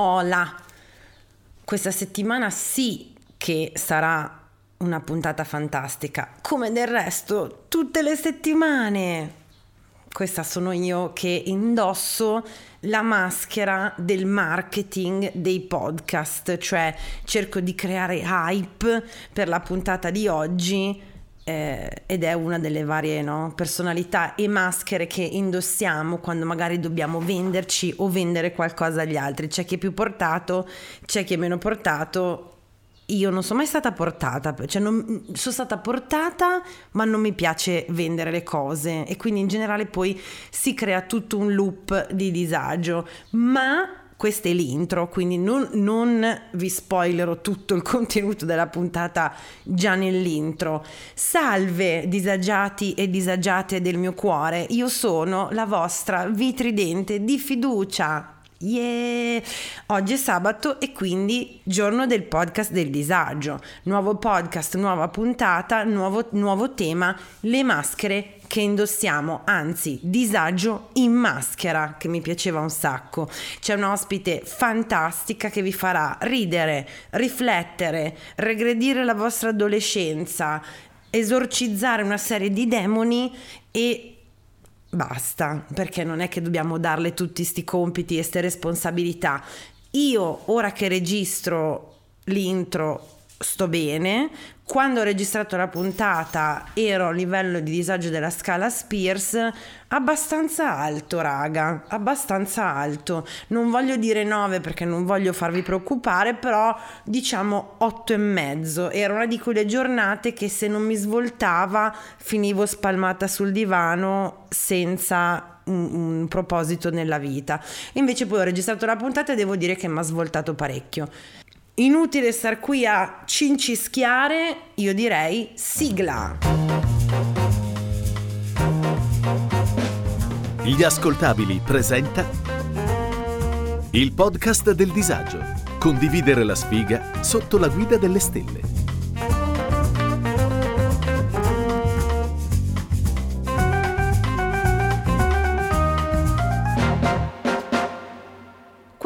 Hola! Questa settimana sì che sarà una puntata fantastica, come del resto tutte le settimane. Questa sono io che indosso la maschera del marketing dei podcast, cioè cerco di creare hype per la puntata di oggi eh, ed è una delle varie no, personalità e maschere che indossiamo quando magari dobbiamo venderci o vendere qualcosa agli altri. C'è chi è più portato, c'è chi è meno portato. Io non sono mai stata portata, cioè non, sono stata portata ma non mi piace vendere le cose e quindi in generale poi si crea tutto un loop di disagio. Ma questa è l'intro, quindi non, non, vi spoilerò tutto il contenuto della puntata già nell'intro. Salve disagiati e disagiate del mio cuore, io sono la vostra vitridente di fiducia. Yeah! Oggi è sabato e quindi giorno del podcast del disagio. Nuovo podcast, nuova puntata, nuovo, nuovo tema, le maschere che indossiamo, anzi disagio in maschera, che mi piaceva un sacco. C'è un'ospite fantastica che vi farà ridere, riflettere, regredire la vostra adolescenza, esorcizzare una serie di demoni e basta, perché non è che dobbiamo darle tutti questi compiti e queste responsabilità. Io, ora che registro l'intro, sto bene. Quando ho registrato la puntata ero a livello di disagio della scala Spears abbastanza alto, raga, abbastanza alto. Non voglio dire 9 perché non voglio farvi preoccupare, però diciamo 8 e mezzo. Era una di quelle giornate che se non mi svoltava finivo spalmata sul divano senza un, un proposito nella vita. Invece poi ho registrato la puntata e devo dire che mi ha svoltato parecchio. Inutile star qui a cincischiare, io direi sigla. Gli ascoltabili presenta il podcast del disagio. Condividere la sfiga sotto la guida delle stelle.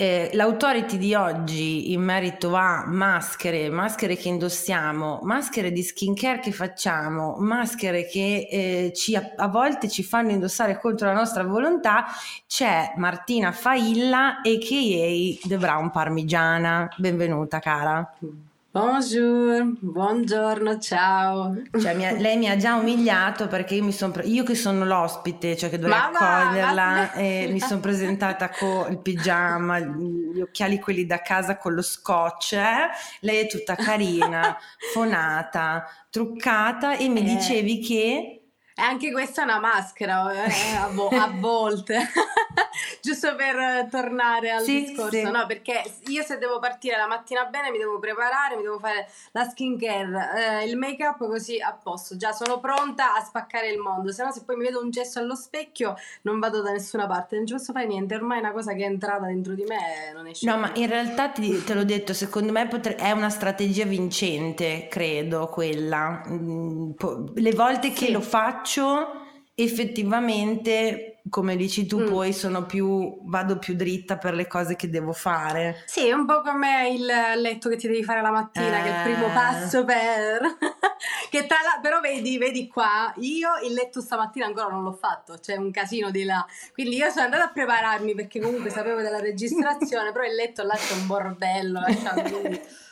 eh, l'autority di oggi in merito a maschere, maschere che indossiamo, maschere di skincare che facciamo, maschere che eh, ci, a, a, volte ci fanno indossare contro la nostra volontà, c'è Martina Failla e che The Brown Parmigiana. Benvenuta cara. Bonjour, buongiorno, ciao. Cioè, mi lei mi ha già umiliato perché io, mi son, io che sono l'ospite, cioè che dovrei accoglierla, e mi sono presentata con il pigiama, gli occhiali quelli da casa con lo scotch. Eh? Lei è tutta carina, fonata, truccata e mi eh. dicevi che e anche questa è una maschera eh, a, vo- a, volte, giusto per tornare al sì, discorso, sì. no? Perché io se devo partire la mattina bene mi devo preparare, mi devo fare la skincare, eh, il make up così a posto, già sono pronta a spaccare il mondo, se no se poi mi vedo un gesso allo specchio non vado da nessuna parte, non ci posso fare niente, ormai è una cosa che è entrata dentro di me e non esce. No, ma in realtà ti, te l'ho detto, secondo me potre- è una strategia vincente, credo, quella. Mm, le volte che sì. lo faccio faccio effettivamente come dici tu mm. poi sono più vado più dritta per le cose che devo fare sì è un po' come il letto che ti devi fare la mattina eh. che è il primo eh. passo per che tra la... però vedi vedi qua io il letto stamattina ancora non l'ho fatto c'è un casino di là quindi io sono andata a prepararmi perché comunque sapevo della registrazione però il letto là c'è un bordello lasciato quindi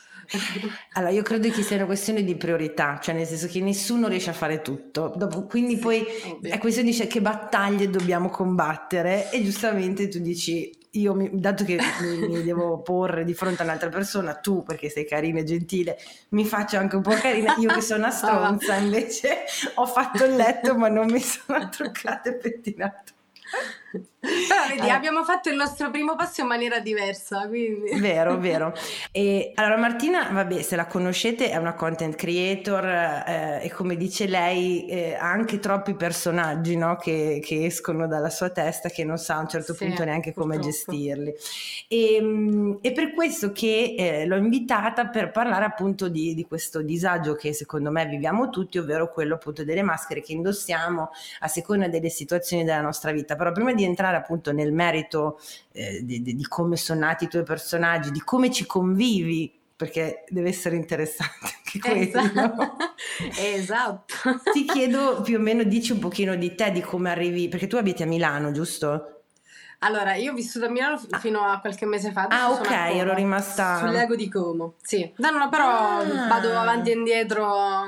allora, io credo che sia una questione di priorità, cioè nel senso che nessuno riesce a fare tutto. Dopo, quindi sì, poi ovvio. è questione di che battaglie dobbiamo combattere e giustamente tu dici io mi, dato che mi, mi, devo porre di fronte a un'altra persona, tu perché sei carina e gentile, mi faccio anche un po' carina, io che sono una stronza invece ho fatto il letto ma non mi sono truccata e pettinato. Però vedi, eh. abbiamo fatto il nostro primo passo in maniera diversa, quindi... Vero, vero. E allora Martina, vabbè, se la conoscete, è una content creator eh, e come dice lei eh, ha anche troppi personaggi no? che, che, escono dalla sua testa che non sa a un certo sì, punto neanche purtroppo. come gestirli. E, ehm, è per questo che eh, l'ho invitata per parlare appunto di, di questo disagio che secondo me viviamo tutti, ovvero quello appunto delle maschere che indossiamo a seconda delle situazioni della nostra vita. Però prima di entrare appunto nel merito eh, di, di, come sono nati i tuoi personaggi, di come ci convivi perché deve essere interessante anche quello. Esatto. esatto. Ti chiedo più o meno, dici un pochino di te, di come arrivi, perché tu abiti a Milano, giusto? Allora, io ho vissuto a Milano f- fino a qualche mese fa. Ah, ok, ero rimasta. Sul lago di Como. Sì. No, no, però ah. vado avanti e indietro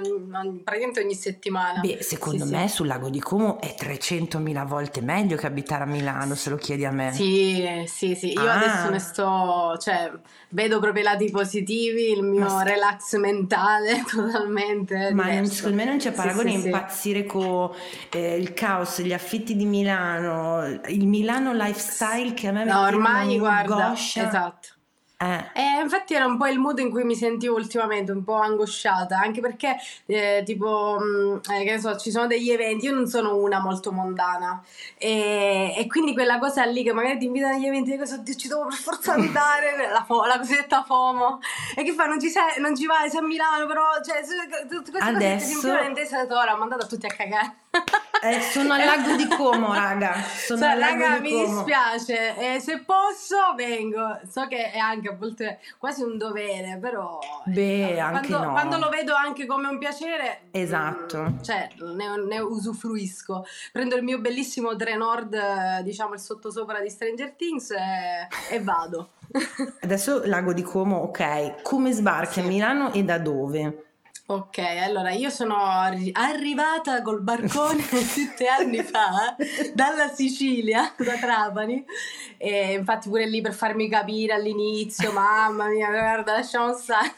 praticamente ogni settimana. Beh, secondo sì, me sì. sul lago di Como è 300.000 volte meglio che abitare a Milano, se lo chiedi a me. Sì, sì, sì. Io ah. adesso ne sto, cioè, vedo proprio i lati positivi, il mio Ma relax mentale totalmente. Ma diverso. secondo me non c'è paragone sì, impazzire con eh, il caos, gli affitti di Milano, il Milano life lifestyle che a me no, ormai guarda, esatto. Eh. E infatti era un po' il mood in cui mi sentivo ultimamente, un po' angosciata, anche perché eh, tipo, mm, eh, che ne so, ci sono degli eventi, io non sono una molto mondana e, e quindi quella cosa lì che magari ti invitano agli eventi cosa ci devo per forza andare, la, fo- la cosiddetta FOMO, e che fa, non ci, sei, non ci vai, sei a Milano, però, cioè, tutte queste Adesso... cose che intesa ora, ho mandato tutti a cagare. Eh, sono al lago di Como, raga. Sono cioè, raga, mi Como. dispiace. Eh, se posso, vengo. So che è anche a volte quasi un dovere, però. Beh, eh, anche quando, no. quando lo vedo anche come un piacere. Esatto. Mh, mm, cioè, ne, ne, usufruisco. Prendo il mio bellissimo Trenord, diciamo il sottosopra di Stranger Things e, e vado. Adesso lago di Como, ok. Come sbarchi sì. a Milano e da dove? Ok, allora io sono arri- arrivata col barcone sette anni fa dalla Sicilia, da Trapani, e infatti pure lì per farmi capire all'inizio, mamma mia, guarda, lasciamo stare.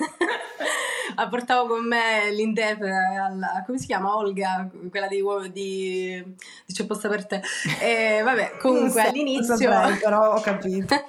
Portavo con me l'interprete, alla, come si chiama? Olga, quella di, di, di C'è posta per te. E vabbè, comunque so, all'inizio... Saprei, però ho capito.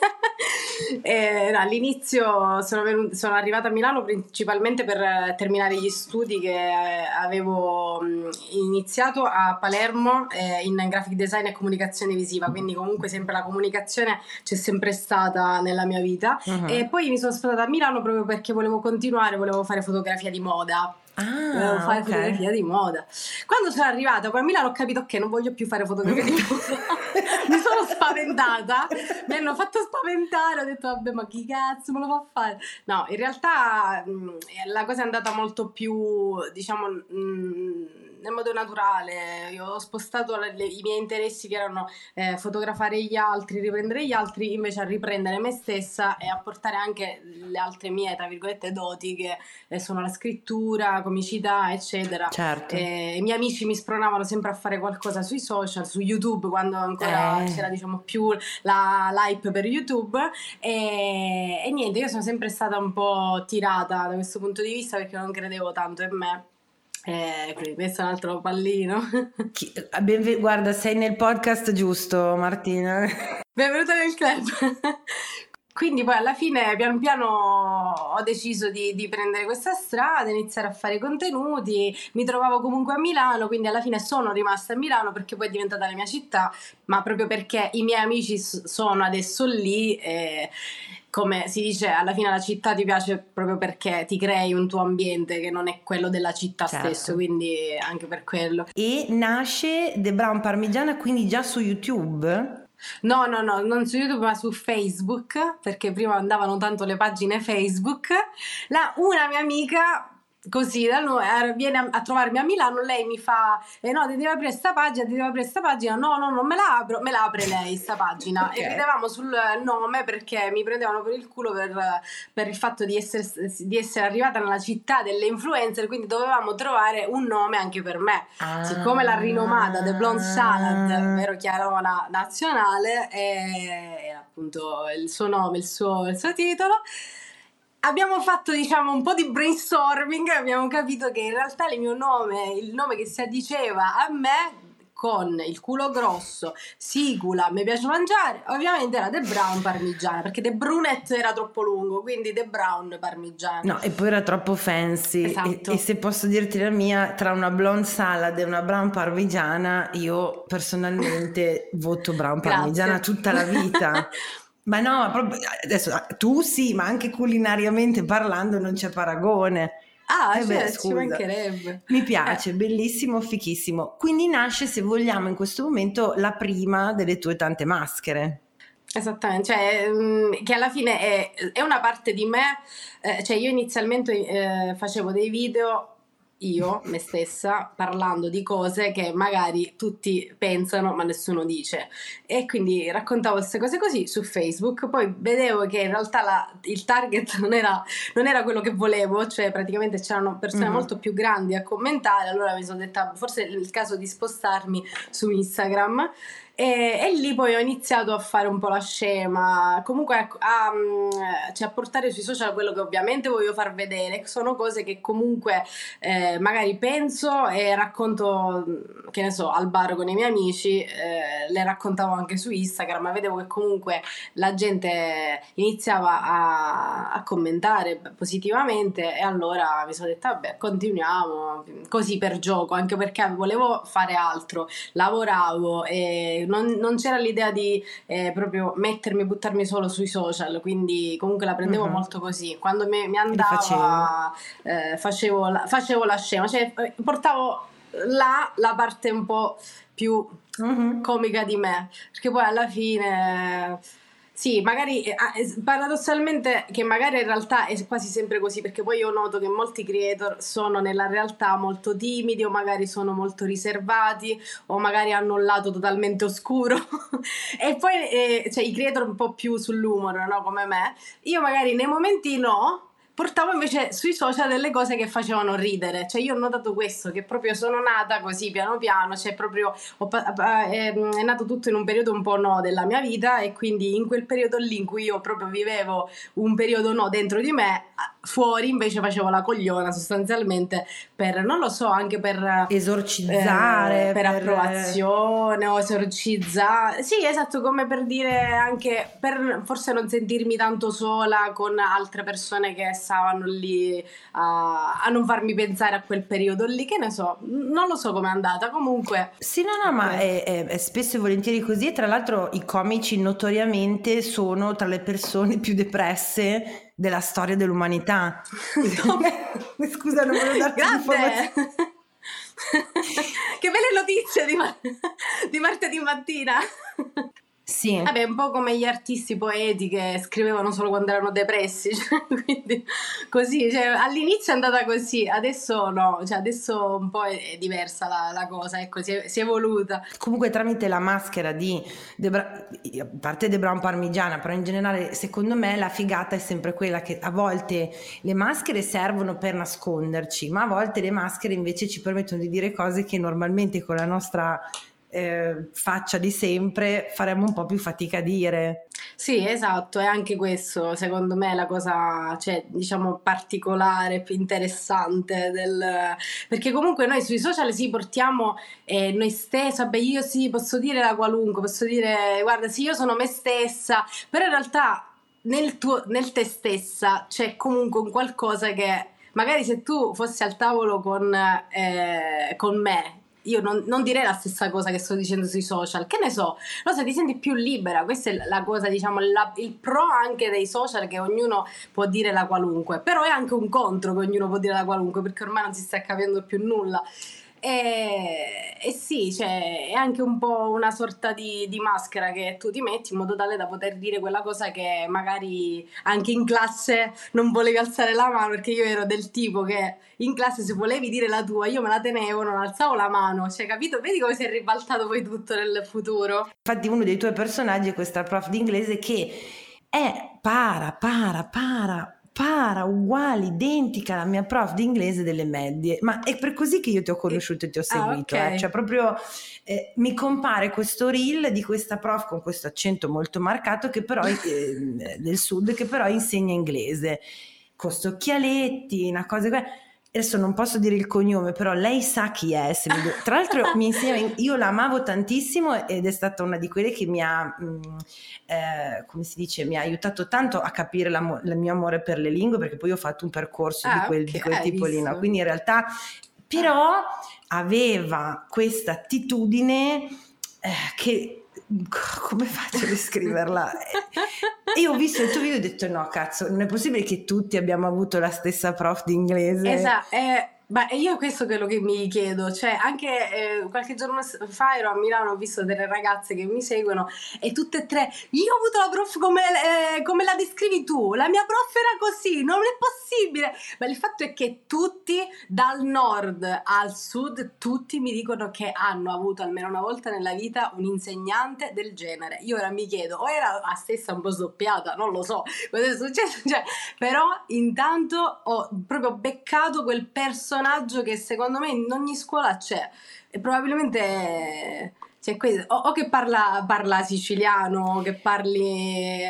Eh, all'inizio sono, venuta, sono, arrivata a Milano principalmente per terminare gli studi che eh, avevo iniziato a Palermo eh, in graphic design e comunicazione visiva, quindi comunque sempre la comunicazione c'è sempre stata nella mia vita. Uh-huh. E poi mi sono spostata a Milano proprio perché volevo continuare, volevo fare fotografia di moda. Ah, Volevo fare okay. fotografia di moda. Quando sono arrivata poi a Milano ho capito che non voglio più fare fotografia di moda. mi sono spaventata, mi hanno fatto spaventare, ho detto vabbè ma chi cazzo me lo fa fare? No, in realtà mh, la cosa è andata molto più, diciamo... Mh, nel modo naturale. Io ho spostato le, le, i miei interessi che erano eh, fotografare gli altri, riprendere gli altri, invece a riprendere me stessa e a portare anche le altre mie, tra virgolette, doti che eh, sono la scrittura, comicità, eccetera. Certo. E, I miei amici mi spronavano sempre a fare qualcosa sui social, su YouTube, quando ancora eh. c'era diciamo più la l'hype per YouTube. E, e niente, io sono sempre stata un po' tirata da questo punto di vista perché non credevo tanto in me eh, quindi questo è un altro pallino. Chi, benve- guarda, sei nel podcast giusto, Martina. Benvenuta nel club. Quindi poi alla fine piano piano ho deciso di, di, prendere questa strada, iniziare a fare contenuti, mi trovavo comunque a Milano, quindi alla fine sono rimasta a Milano perché poi è diventata la mia città, ma proprio perché i miei amici sono adesso lì. E, come si dice, alla fine la città ti piace proprio perché ti crei un tuo ambiente che non è quello della città certo. stesso, quindi anche per quello. E nasce The Brown Parmigiana quindi già su YouTube? No, no, no, non su YouTube ma su Facebook, perché prima andavano tanto le pagine Facebook. La, una mia amica così da noi, viene a, a, trovarmi a Milano, lei mi fa, eh no, ti devi aprire questa pagina, ti devi aprire questa pagina, no, no, non me la apro, me la apre lei sta pagina okay. e ridevamo sul nome perché mi prendevano per il culo per, per il fatto di essere, di essere, arrivata nella città delle influencer, quindi dovevamo trovare un nome anche per me, ah. siccome la rinomata The Blonde Salad, vero chiarona nazionale, è, appunto il suo nome, il suo, il suo titolo, abbiamo fatto diciamo un po' di brainstorming abbiamo capito che in realtà il mio nome, il nome che si addiceva a me con il culo grosso, sicula, mi piace mangiare, ovviamente era The Brown parmigiana, perché The Brunette era troppo lungo, quindi The Brown parmigiana. No, e poi era troppo fancy. Esatto. E, e se posso dirti la mia, tra una blonde salad e una brown parmigiana, io personalmente voto brown parmigiana tutta la vita. Ma no, proprio, adesso tu sì, ma anche culinariamente parlando non c'è paragone. Ah, eh beh, ci mancherebbe. Mi piace, eh. bellissimo, fichissimo. Quindi nasce, se vogliamo, in questo momento la prima delle tue tante maschere. Esattamente, cioè, mm, che alla fine è, è, una parte di me, eh, cioè io inizialmente eh, facevo dei video io, me stessa, parlando di cose che magari tutti pensano ma nessuno dice. E quindi raccontavo queste cose così su Facebook, poi vedevo che in realtà la, il target non era, non era, quello che volevo, cioè praticamente c'erano persone mm-hmm. molto più grandi a commentare, allora mi sono detta forse è il caso di spostarmi su Instagram e, e, lì poi ho iniziato a fare un po' la scema, comunque a, a, cioè a, portare sui social quello che ovviamente voglio far vedere, sono cose che comunque eh, magari penso e racconto, che ne so, al bar con i miei amici, eh, le raccontavo anche su Instagram, ma vedevo che comunque la gente iniziava a, a commentare positivamente e allora mi sono detta vabbè continuiamo così per gioco, anche perché volevo fare altro, lavoravo e non, non c'era l'idea di eh, proprio mettermi, buttarmi solo sui social, quindi comunque la prendevo uh-huh. molto così. Quando mi, mi andava eh, facevo, la, facevo la scema, cioè eh, portavo là la parte un po' più uh-huh. comica di me, perché poi alla fine sì, magari eh, ah, paradossalmente che magari in realtà è quasi sempre così, perché poi io noto che molti creator sono nella realtà molto timidi o magari sono molto riservati o magari hanno un lato totalmente oscuro e poi eh, cioè i creator un po' più sull'umor, no? Come me, io magari nei momenti no, portavo invece sui social delle cose che facevano ridere. Cioè, io ho notato questo, che proprio sono nata così piano piano, cioè proprio ho, è, è, nato tutto in un periodo un po' no della mia vita e quindi in quel periodo lì in cui io proprio vivevo un periodo no dentro di me, fuori invece facevo la cogliona sostanzialmente per, non lo so, anche per esorcizzare, eh, per, per, approvazione o esorcizzare. Sì, esatto, come per dire anche per forse non sentirmi tanto sola con altre persone che stavano lì a, a non farmi pensare a quel periodo lì, che ne so, non lo so com'è andata, comunque. Sì, no, no, ma è, è, è spesso e volentieri così e tra l'altro i comici notoriamente sono tra le persone più depresse della storia dell'umanità. Scusa, non volevo darti Grande! che belle notizie di, ma- di martedì mattina! Sì. Vabbè, un po' come gli artisti poeti che scrivevano solo quando erano depressi, cioè, quindi così, cioè, all'inizio è andata così, adesso no, cioè, adesso un po' è, diversa la, la cosa, ecco, si è, si è, evoluta. Comunque tramite la maschera di, Debra- a parte De Brown Parmigiana, però in generale secondo me la figata è sempre quella che a volte le maschere servono per nasconderci, ma a volte le maschere invece ci permettono di dire cose che normalmente con la nostra eh, faccia di sempre faremmo un po' più fatica a dire. Sì, esatto, è anche questo, secondo me, la cosa, cioè, diciamo, particolare, più interessante del... Perché comunque noi sui social sì portiamo eh, noi stessi, vabbè io sì, posso dire la qualunque, posso dire, guarda, sì, io sono me stessa, però in realtà nel, tuo, nel te stessa c'è comunque un qualcosa che magari se tu fossi al tavolo con, eh, con me io non, non, direi la stessa cosa che sto dicendo sui social, che ne so, no, se ti senti più libera, questa è la cosa, diciamo, la, il pro anche dei social che ognuno può dire la qualunque, però è anche un contro che ognuno può dire la qualunque perché ormai non si sta capendo più nulla. E, e, sì, cioè, è anche un po' una sorta di, di, maschera che tu ti metti in modo tale da poter dire quella cosa che magari anche in classe non volevi alzare la mano, perché io ero del tipo che in classe se volevi dire la tua io me la tenevo, non alzavo la mano, cioè capito? Vedi come si è ribaltato poi tutto nel futuro. Infatti uno dei tuoi personaggi è questa prof di inglese che è para, para, para, para, uguale, identica alla mia prof di inglese delle medie, ma è per così che io ti ho conosciuto e ti ho ah, seguito, ah, okay. eh? cioè proprio eh, mi compare questo reel di questa prof con questo accento molto marcato che però eh, del sud che però insegna inglese, con occhialetti, una cosa adesso non posso dire il cognome, però lei sa chi è. Tra l'altro mi insegna, io l'amavo tantissimo ed è stata una di quelle che mi ha, mh, mm, eh, come si dice, mi ha aiutato tanto a capire il mio amore per le lingue, perché poi ho fatto un percorso ah, di quel, okay, di quel tipo lì, no? quindi in realtà, però aveva questa attitudine eh, che come faccio a descriverla? Io ho visto il tuo video e ho detto no cazzo, non è possibile che tutti abbiamo avuto la stessa prof di inglese. Esatto, eh, ma io questo è quello che mi chiedo, cioè anche eh, qualche giorno fa ero a Milano, ho visto delle ragazze che mi seguono e tutte e tre, io ho avuto la prof come, eh, come la descrivi tu, la mia prof era così, non è possibile, ma il fatto è che tutti dal nord al sud, tutti mi dicono che hanno avuto almeno una volta nella vita un insegnante del genere. Io ora mi chiedo, o era la stessa un po' sdoppiata, non lo so cosa è successo, cioè, però intanto ho proprio beccato quel personaggio personaggio che secondo me in ogni scuola c'è e probabilmente c'è questo, o, o che parla, parla, siciliano, che parli...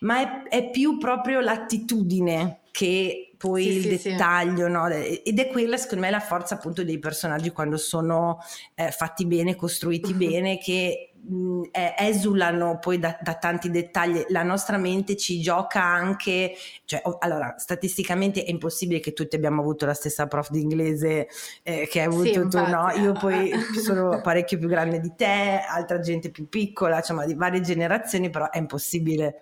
Ma è, è più proprio l'attitudine che poi sì, il sì, dettaglio, sì. no? Ed è quella, secondo me, la forza appunto dei personaggi quando sono eh, fatti bene, costruiti bene, che mh, esulano poi da, da, tanti dettagli. La nostra mente ci gioca anche, cioè, oh, allora, statisticamente è impossibile che tutti abbiamo avuto la stessa prof di inglese eh, che hai avuto tu, no? Io poi sono parecchio più grande di te, altra gente più piccola, insomma, di varie generazioni, però è impossibile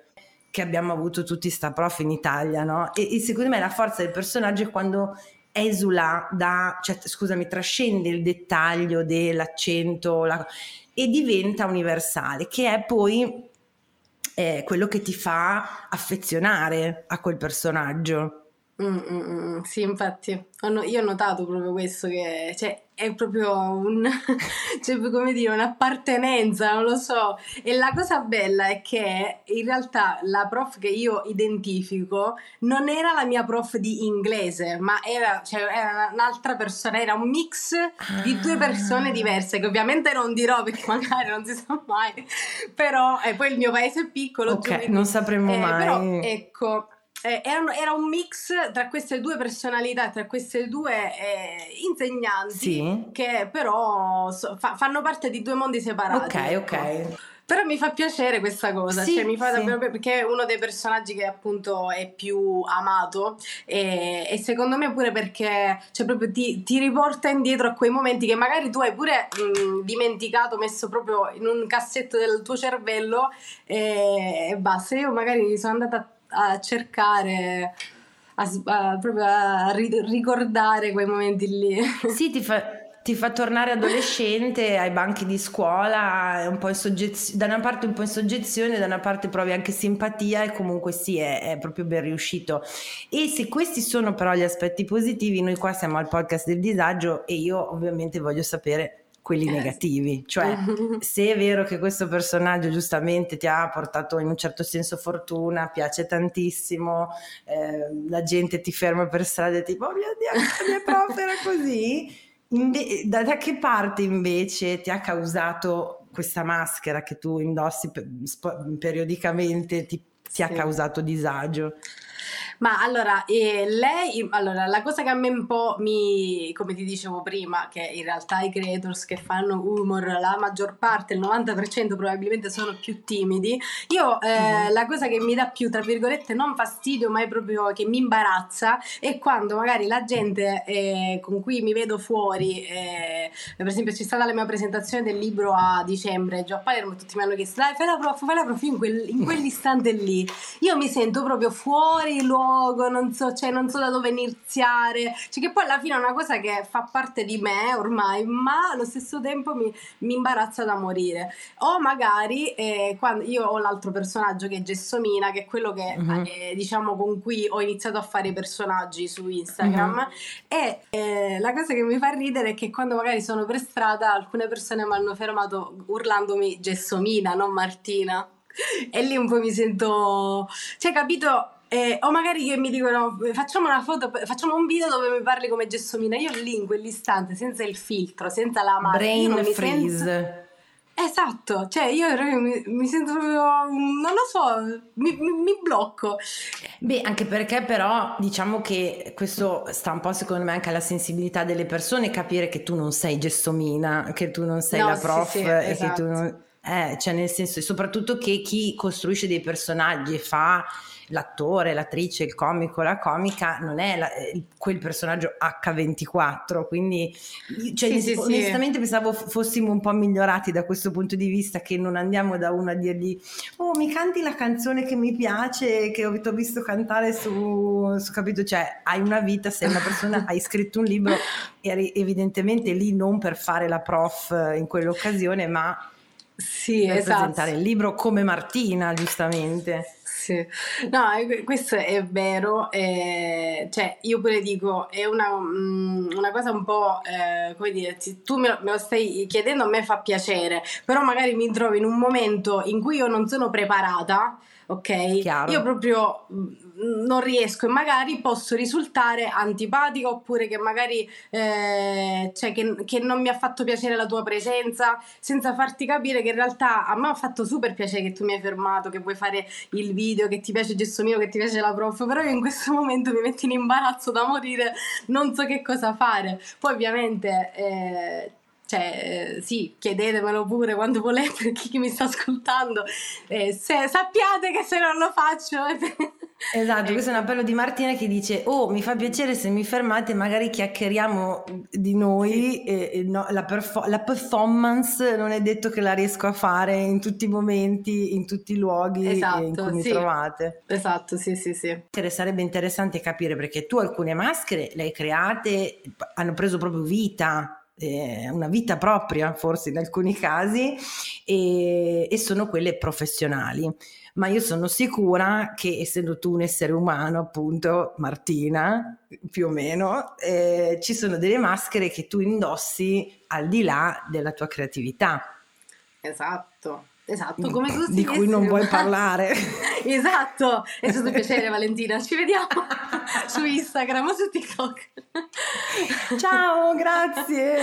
che abbiamo avuto tutti sta prof in Italia, no? E, e secondo me la forza del personaggio è quando esula da, cioè, scusami, trascende il dettaglio dell'accento la, e diventa universale, che è poi eh, quello che ti fa affezionare a quel personaggio. Mm, mm, mm, sì, infatti, io ho notato proprio questo, che cioè, è proprio un, cioè, come dire, un'appartenenza, non lo so. E la cosa bella è che in realtà la prof che io identifico non era la mia prof di inglese, ma era, cioè, era un'altra persona, era un mix di due persone diverse, che ovviamente non dirò perché magari non si sa mai, però e poi il mio paese è piccolo. Ok, quindi, non sapremo eh, mai. Però ecco eh, era, era, un mix tra queste due personalità, tra queste due eh, insegnanti sì. che però so, fa, fanno parte di due mondi separati. Ok, ecco. ok. Però mi fa piacere questa cosa, sì, cioè mi fa sì. davvero perché è uno dei personaggi che appunto è più amato e, e secondo me pure perché cioè proprio ti, ti, riporta indietro a quei momenti che magari tu hai pure mh, dimenticato, messo proprio in un cassetto del tuo cervello e, e basta. Io magari sono andata a a cercare, a, a, proprio a ricordare quei momenti lì. Sì, ti fa, ti fa tornare adolescente ai banchi di scuola, un po' in soggezio- da una parte un po' in soggezione, da una parte provi anche simpatia e comunque sì, è, è, proprio ben riuscito. E se questi sono però gli aspetti positivi, noi qua siamo al podcast del disagio e io ovviamente voglio sapere quelli eh, negativi. Cioè, se è vero che questo personaggio giustamente ti ha portato in un certo senso fortuna, piace tantissimo, eh, la gente ti ferma per strada e tipo, oh mio Dio, mia prof era così. Inve- da, da, che parte invece ti ha causato questa maschera che tu indossi per, periodicamente, ti, ti sì. ha causato disagio? Ma allora, eh, lei, allora, la cosa che a me un po' mi, come ti dicevo prima, che in realtà i creators che fanno humor, la maggior parte, il 90% probabilmente sono più timidi, io eh, mm. la cosa che mi dà più, tra virgolette, non fastidio, ma è proprio che mi imbarazza, è quando magari la gente eh, con cui mi vedo fuori, eh, per esempio c'è stata la mia presentazione del libro a dicembre, già a Palermo, tutti mi hanno chiesto, dai, fai la prof, fai la prof, in, quel, in quell'istante lì, io mi sento proprio fuori luogo luogo, non so, cioè, non so da dove iniziare, cioè che poi alla fine è una cosa che fa parte di me ormai, ma allo stesso tempo mi, mi imbarazza da morire. O magari eh, quando io ho l'altro personaggio che è Gessomina, che è quello che uh-huh. eh, diciamo con cui ho iniziato a fare i personaggi su Instagram, uh-huh. e eh, la cosa che mi fa ridere è che quando magari sono per strada alcune persone mi hanno fermato urlandomi Gessomina, non Martina. E lì un po' mi sento, cioè, capito? Eh, o magari che mi dicono facciamo una foto, facciamo un video dove mi parli come Gessomina. Io lì in quell'istante, senza il filtro, senza la maschera, brain freeze. Sento... Esatto, cioè io mi, mi sento proprio, non lo so, mi, mi, mi, blocco. Beh, anche perché però diciamo che questo sta un po' secondo me anche alla sensibilità delle persone, capire che tu non sei gestomina, che tu non sei no, la prof sì, sì, e esatto. che tu esatto. non... Eh, cioè nel senso, soprattutto che chi costruisce dei personaggi e fa l'attore, l'attrice, il comico, la comica non è la, eh, quel personaggio H24, quindi cioè, sì, sì, onestamente sì. pensavo fossimo un po' migliorati da questo punto di vista, che non andiamo da uno a dirgli oh mi canti la canzone che mi piace, che ho, visto cantare su, su, capito, cioè hai una vita, sei una persona, hai scritto un libro, eri evidentemente lì non per fare la prof in quell'occasione, ma sì, per esatto. presentare il libro come Martina, giustamente. Sì. No, questo è vero, eh, cioè io pure dico, è una, mm, una cosa un po', eh, come dire, tu me lo, me lo, stai chiedendo, a me fa piacere, però magari mi trovo in un momento in cui io non sono preparata ok? Chiaro. Io proprio mm, non riesco e magari posso risultare antipatica oppure che magari eh, cioè che, che, non mi ha fatto piacere la tua presenza senza farti capire che in realtà a me ha fatto super piacere che tu mi hai fermato, che vuoi fare il video, che ti piace mio, che ti piace la prof, però io in questo momento mi metto in imbarazzo da morire, non so che cosa fare. Poi ovviamente... Eh, cioè, sì, chiedetemelo pure quando volete, chi mi sta ascoltando, eh, se, sappiate che se non lo faccio... Esatto, questo è un appello di Martina che dice, oh, mi fa piacere se mi fermate, magari chiacchieriamo di noi, e, e no, la, perfor- la, performance non è detto che la riesco a fare in tutti i momenti, in tutti i luoghi esatto, in cui sì. mi trovate. Esatto, sì, sì, sì. Sarebbe interessante capire perché tu alcune maschere le hai create, hanno preso proprio vita eh, una vita propria forse in alcuni casi e, e, sono quelle professionali. Ma io sono sicura che essendo tu un essere umano appunto Martina più o meno eh, ci sono delle maschere che tu indossi al di là della tua creatività. Esatto Esatto, come tu Di cui non vuoi parlare. esatto, è stato un piacere Valentina, ci vediamo su Instagram o su TikTok. Ciao, grazie.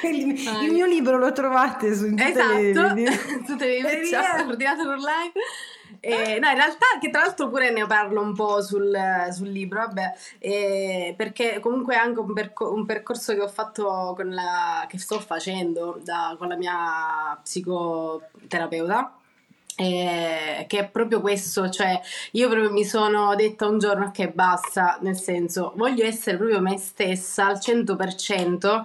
Il, il, mio libro lo trovate su tutte esatto, le, tutte le librerie, ordinato online. Eh, no, in realtà, che tra l'altro pure ne parlo un po' sul, sul libro, vabbè, eh, perché comunque è anche un, percor- un, percorso che ho fatto con la, che sto facendo da, con la mia psicoterapeuta. Eh, che è proprio questo, cioè io proprio mi sono detta un giorno che basta, nel senso voglio essere proprio me stessa al 100%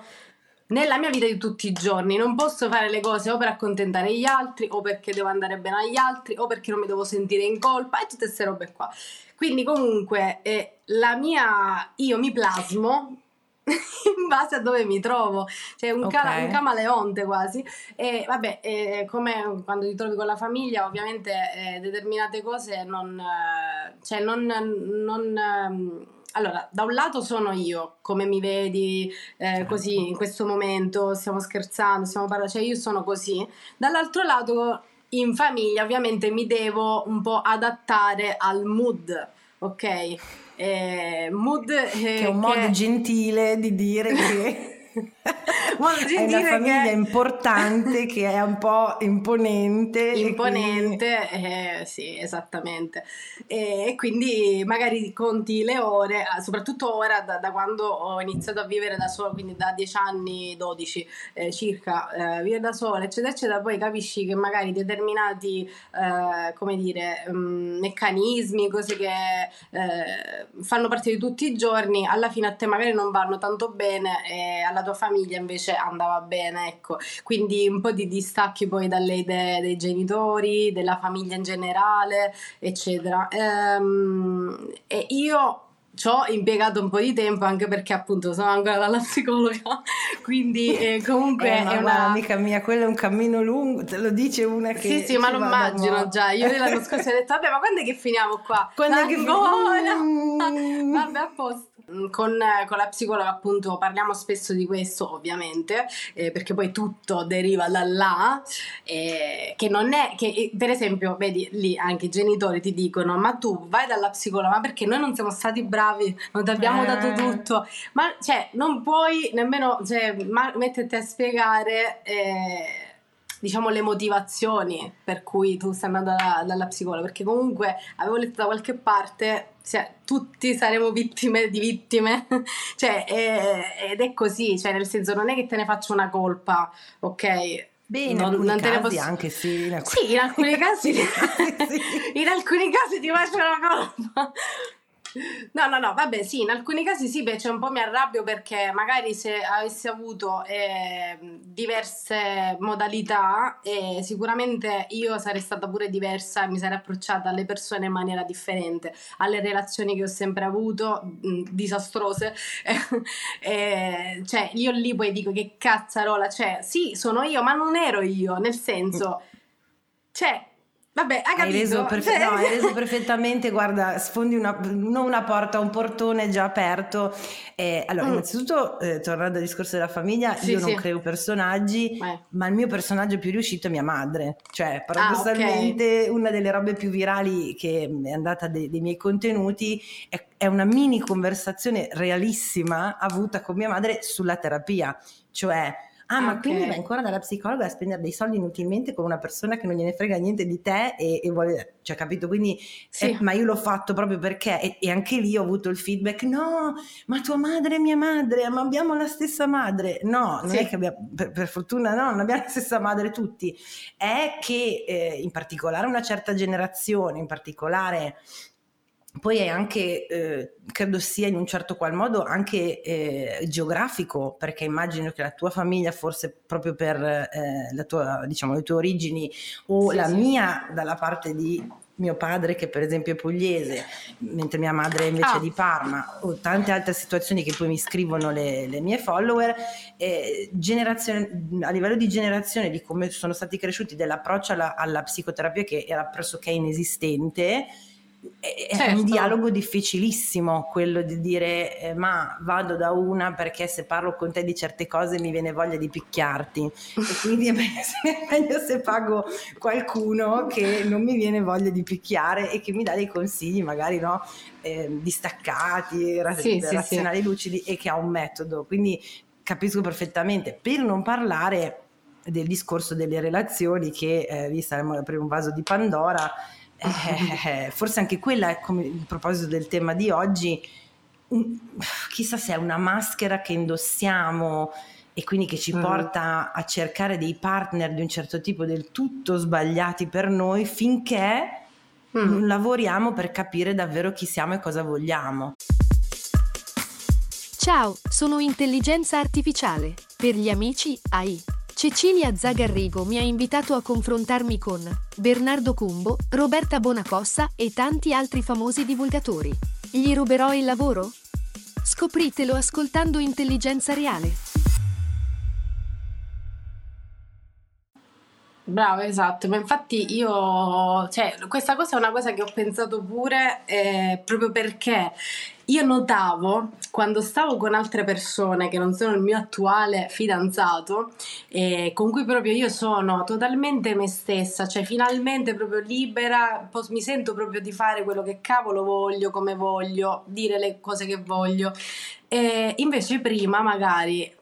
nella mia vita di tutti i giorni. Non posso fare le cose o per accontentare gli altri, o perché devo andare bene agli altri, o perché non mi devo sentire in colpa e tutte queste robe qua. Quindi, comunque, eh, la mia io mi plasmo in base a dove mi trovo, cioè un, okay. ca- un camaleonte quasi. E vabbè, eh, come quando ti trovi con la famiglia, ovviamente eh, determinate cose non, eh, cioè non, non ehm, allora, da un lato sono io, come mi vedi eh, certo. così in questo momento, stiamo scherzando, stiamo parlando, cioè io sono così. Dall'altro lato, in famiglia, ovviamente mi devo un po' adattare al mood, ok? Eh, mood eh, che è un che... modo gentile di dire che è una famiglia che... importante che è un po' imponente. Imponente, quindi... eh, sì, esattamente. E quindi magari conti le ore, ah, soprattutto ora da, da, quando ho iniziato a vivere da sola, quindi da 10 anni, 12 eh, circa, eh, vivere da sola, eccetera, eccetera, poi capisci che magari determinati, eh, come dire, um, meccanismi, cose che eh, fanno parte di tutti i giorni, alla fine a te magari non vanno tanto bene e alla tua famiglia invece andava bene, ecco. Quindi un po' di distacchi poi dalle idee dei genitori, della famiglia in generale, eccetera. Ehm, e io ci ho impiegato un po' di tempo anche perché appunto sono ancora dalla psicologa quindi eh, comunque eh, è una amica mia quello è un cammino lungo te lo dice una che sì sì ma lo immagino già. Io l'anno scorso ho detto vabbè ma quando è che finiamo qua? Quando è che finiamo? vabbè a posto. Mm, con, con, la psicologa appunto parliamo spesso di questo ovviamente eh, perché poi tutto deriva da là eh, che non è che eh, per esempio vedi lì anche i genitori ti dicono ma tu vai dalla psicologa ma perché noi non siamo stati bravi non ti abbiamo eh. dato tutto ma cioè non puoi nemmeno cioè, ma, metterti a spiegare eh, diciamo le motivazioni per cui tu stai andando da, dalla psicologa, perché comunque avevo letto da qualche parte, cioè, tutti saremo vittime di vittime, cioè, eh, ed è così, cioè, nel senso non è che te ne faccio una colpa, ok? Bene, non, in alcuni non casi posso... anche sì. In alcuni... Sì, in alcuni casi, in alcuni casi ti faccio una colpa. No, no, no, vabbè, sì, in alcuni casi sì, cioè un po' mi arrabbio perché magari se avessi avuto eh, diverse modalità, eh, sicuramente io sarei stata pure diversa e mi sarei approcciata alle persone in maniera differente, alle relazioni che ho sempre avuto, mh, disastrose. eh, cioè, io lì poi dico che cazzarola, cioè, sì, sono io, ma non ero io, nel senso, cioè, Vabbè, hai, hai, reso perfe- no, hai reso perfettamente, guarda, sfondi una, non una porta, un portone già aperto. Eh, allora, mm. innanzitutto, eh, tornando al discorso della famiglia, sì, io sì. non creo personaggi, eh. ma il mio personaggio più riuscito è mia madre. Cioè, paradossalmente, ah, okay. una delle robe più virali che è andata de- dei miei contenuti è, è una mini conversazione realissima avuta con mia madre sulla terapia. Cioè, Ah, ma okay. quindi vai ancora dalla psicologa a spendere dei soldi inutilmente con una persona che non gliene frega niente di te e, e vuole, cioè capito? Quindi, sì. eh, ma io l'ho fatto proprio perché, e, e, anche lì ho avuto il feedback, no, ma tua madre è mia madre, ma abbiamo la stessa madre. No, non sì. è che abbiamo, per, per, fortuna no, non abbiamo la stessa madre tutti, è che eh, in particolare una certa generazione, in particolare poi è anche, eh, credo sia in un certo qual modo anche eh, geografico, perché immagino che la tua famiglia, forse proprio per eh, tua, diciamo, le tue origini, o sì, la sì. mia dalla parte di mio padre che per esempio è pugliese, mentre mia madre è invece ah. di Parma, o tante altre situazioni che poi mi scrivono le, le mie follower, eh, a livello di generazione, di come sono stati cresciuti, dell'approccio alla, alla psicoterapia che era pressoché inesistente, è certo. un dialogo difficilissimo quello di dire eh, ma vado da una perché se parlo con te di certe cose mi viene voglia di picchiarti. E quindi è meglio se pago qualcuno che non mi viene voglia di picchiare e che mi dà dei consigli magari no, eh, distaccati, sì, razionali, sì, lucidi e che ha un metodo. Quindi capisco perfettamente. Per non parlare del discorso delle relazioni che eh, lì saremmo per un vaso di Pandora eh, forse anche quella è come il proposito del tema di oggi, un, chissà se è una maschera che indossiamo e quindi che ci mm. porta a cercare dei partner di un certo tipo del tutto sbagliati per noi finché mm. non lavoriamo per capire davvero chi siamo e cosa vogliamo. Ciao, sono intelligenza artificiale. Per gli amici AI. Cecilia Zagarrigo mi ha invitato a confrontarmi con Bernardo Cumbo, Roberta Bonacossa e tanti altri famosi divulgatori. Gli ruberò il lavoro? Scopritelo ascoltando Intelligenza Reale. Bravo, esatto, ma infatti io, cioè, questa cosa è una cosa che ho pensato pure eh, proprio perché io notavo quando stavo con altre persone che non sono il mio attuale fidanzato, eh, con cui proprio io sono totalmente me stessa, cioè finalmente proprio libera, mi sento proprio di fare quello che cavolo voglio, come voglio, dire le cose che voglio. E invece prima magari...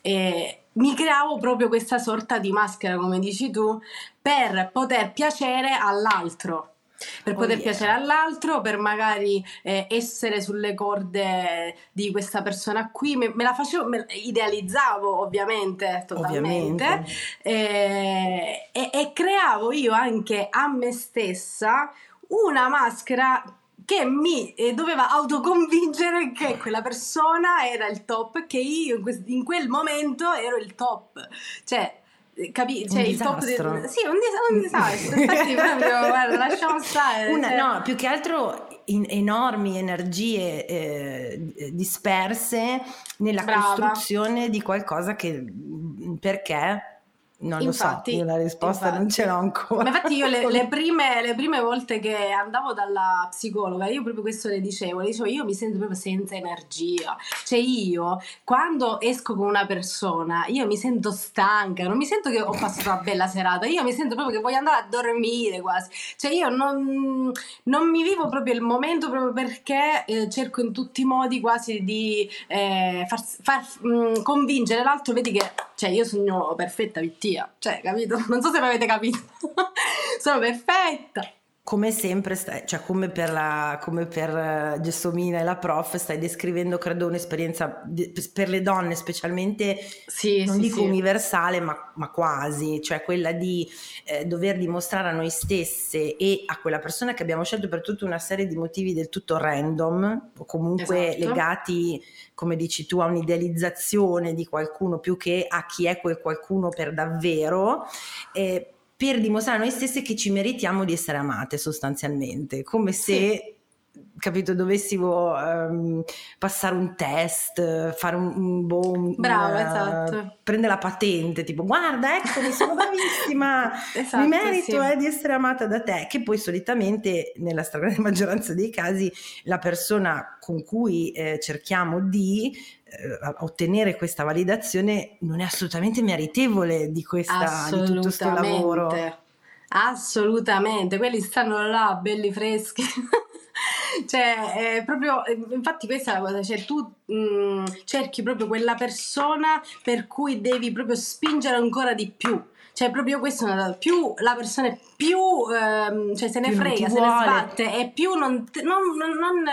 Eh, mi creavo proprio questa sorta di maschera, come dici tu, per poter piacere all'altro. Per oh poter yeah. piacere all'altro, per magari eh, essere sulle corde di questa persona qui, me, me la facevo, me, idealizzavo ovviamente totalmente ovviamente. Eh, e, e creavo io anche a me stessa una maschera che mi eh, doveva autoconvincere che quella persona era il top, che io in, que- in quel momento ero il top. Cioè, capi- cioè il top di... sì un, dis- un disastro infatti proprio guarda lasciamo stare Una, cioè... no più che altro enormi energie eh, disperse nella Brava. costruzione di qualcosa che perché non infatti, lo so, io la risposta infatti. non ce l'ho ancora. Ma infatti io le, le, prime, le, prime, volte che andavo dalla psicologa, io proprio questo le dicevo, le dicevo io mi sento proprio senza energia. Cioè io, quando esco con una persona, io mi sento stanca, non mi sento che ho passato una bella serata, io mi sento proprio che voglio andare a dormire quasi. Cioè io non, non mi vivo proprio il momento proprio perché eh, cerco in tutti i modi quasi di eh, far, far mh, mm, convincere l'altro, vedi che cioè io sono perfetta vittima malattia, cioè, capito? Non so se mi avete capito. Sono perfetta come sempre, stai, cioè come per, la, come per uh, Gessomina e la prof, stai descrivendo, credo, un'esperienza di, per le donne, specialmente, sì, non sì, dico sì. universale, ma, ma, quasi, cioè quella di eh, dover dimostrare a noi stesse e a quella persona che abbiamo scelto per tutta una serie di motivi del tutto random, o comunque esatto. legati, come dici tu, a un'idealizzazione di qualcuno più che a chi è quel qualcuno per davvero. Eh, per dimostrare a noi stesse che ci meritiamo di essere amate sostanzialmente, come se sì capito, dovessimo um, passare un test, fare un, un boh, Bravo, una, esatto. prendere la patente, tipo guarda, eccomi, sono bravissima, esatto, mi merito sì. eh, di essere amata da te, che poi solitamente nella stragrande maggioranza dei casi la persona con cui eh, cerchiamo di eh, ottenere questa validazione non è assolutamente meritevole di, questa, di tutto questo lavoro. Assolutamente, quelli stanno là belli freschi. cioè, è proprio, infatti questa è la cosa, cioè tu mh, mm, cerchi proprio quella persona per cui devi proprio spingere ancora di più. Cioè, proprio questo più la persona è più ehm, cioè, se ne più frega, se ne sbatte e più non, non, non, non,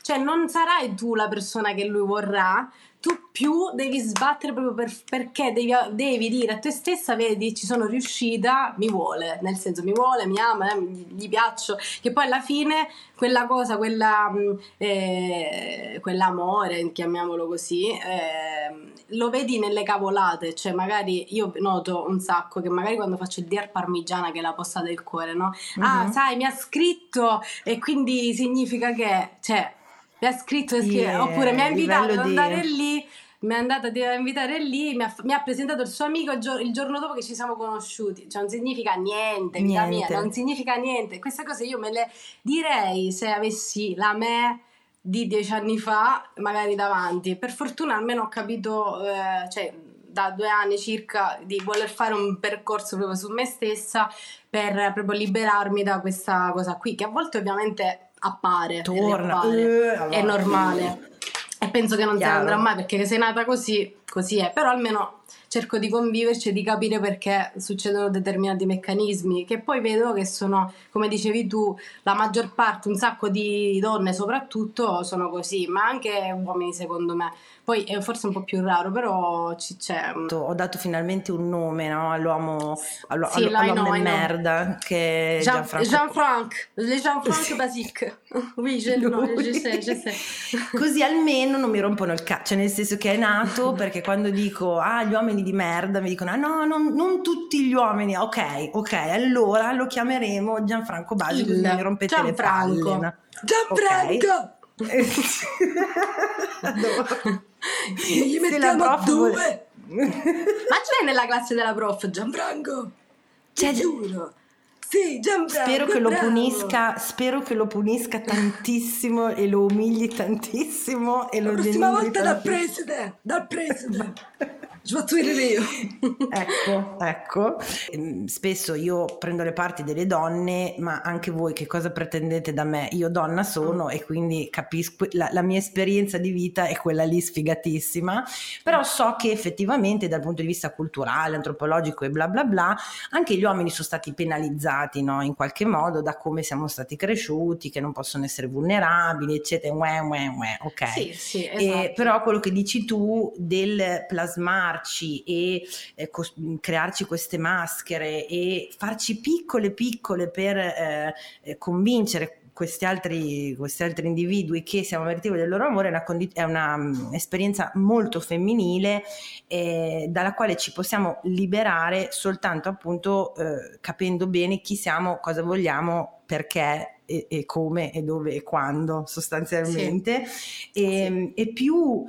cioè, non sarai tu la persona che lui vorrà, tu più devi sbattere proprio per, perché devi, devi, dire a te stessa, vedi, ci sono riuscita, mi vuole, nel senso mi vuole, mi ama, eh, gli piaccio, che poi alla fine quella cosa, quella, mm, eh, quell'amore, chiamiamolo così, eh, lo vedi nelle cavolate, cioè magari io noto un sacco che magari quando faccio il Dear Parmigiana che è la posta del cuore, no? Mm-hmm. Ah, mhm. sai, mi ha scritto e quindi significa che, cioè mi ha scritto yeah, oppure mi ha invitato ad andare di... lì mi è andata a invitare lì, mi ha, mi ha presentato il suo amico il, gio- il, giorno dopo che ci siamo conosciuti. Cioè, non significa niente, vita mia, non significa niente. Queste cose io me le direi se avessi la me di dieci anni fa, magari davanti. Per fortuna almeno ho capito, eh, cioè, da due anni circa, di voler fare un percorso proprio su me stessa per proprio liberarmi da questa cosa qui, che a volte ovviamente appare, torna, appare. Uh, è normale. E penso che non Chiaro. se ne andrà mai perché sei nata così, così è. Però almeno cerco di conviverci e di capire perché succedono determinati meccanismi che poi vedo che sono, come dicevi tu, la maggior parte, un sacco di donne soprattutto sono così, ma anche uomini secondo me. Poi è forse un po' più raro, però ci c'è. Ho dato finalmente un nome no? all'uomo, allo, sì, all'uomo di merda che Jean, Jean-Franc. Jean-Franc sì. Basic. Oui, je, no, je sais, je sais. Così almeno non mi rompono il cazzo, cioè nel senso che è nato perché quando dico ah gli uomini di merda mi dicono ah no non, non tutti gli uomini, ok ok allora lo chiameremo Gianfranco Basic così mi rompete Gianfranco. le palle. Gianfranco! Okay. Gli mettiamo due. Ma c'è nella classe della prof Gianfranco? C'è giuro. Sì, Gianfranco. Spero che, lo punisca, spero che lo punisca tantissimo e lo umili tantissimo e lo La prossima volta dal preside, dal preside. Vedere io. ecco, ecco. Ehm, spesso io prendo le parti delle donne, ma anche voi che cosa pretendete da me? Io donna sono e quindi capisco, la, la mia esperienza di vita è quella lì sfigatissima, però so che effettivamente dal punto di vista culturale, antropologico e bla bla bla, anche gli uomini sono stati penalizzati no? in qualche modo da come siamo stati cresciuti, che non possono essere vulnerabili, eccetera, uè, uè, uè, ok. Sì, sì, esatto. e, però quello che dici tu del plasmare crearci e eh, cos- crearci queste maschere e farci piccole piccole per eh, eh, convincere questi altri, questi altri, individui che siamo meritevoli del loro amore è una, condi- è una um, esperienza molto femminile eh, dalla quale ci possiamo liberare soltanto appunto eh, capendo bene chi siamo, cosa vogliamo, perché e, e come e dove e quando sostanzialmente sì. E, sì. e più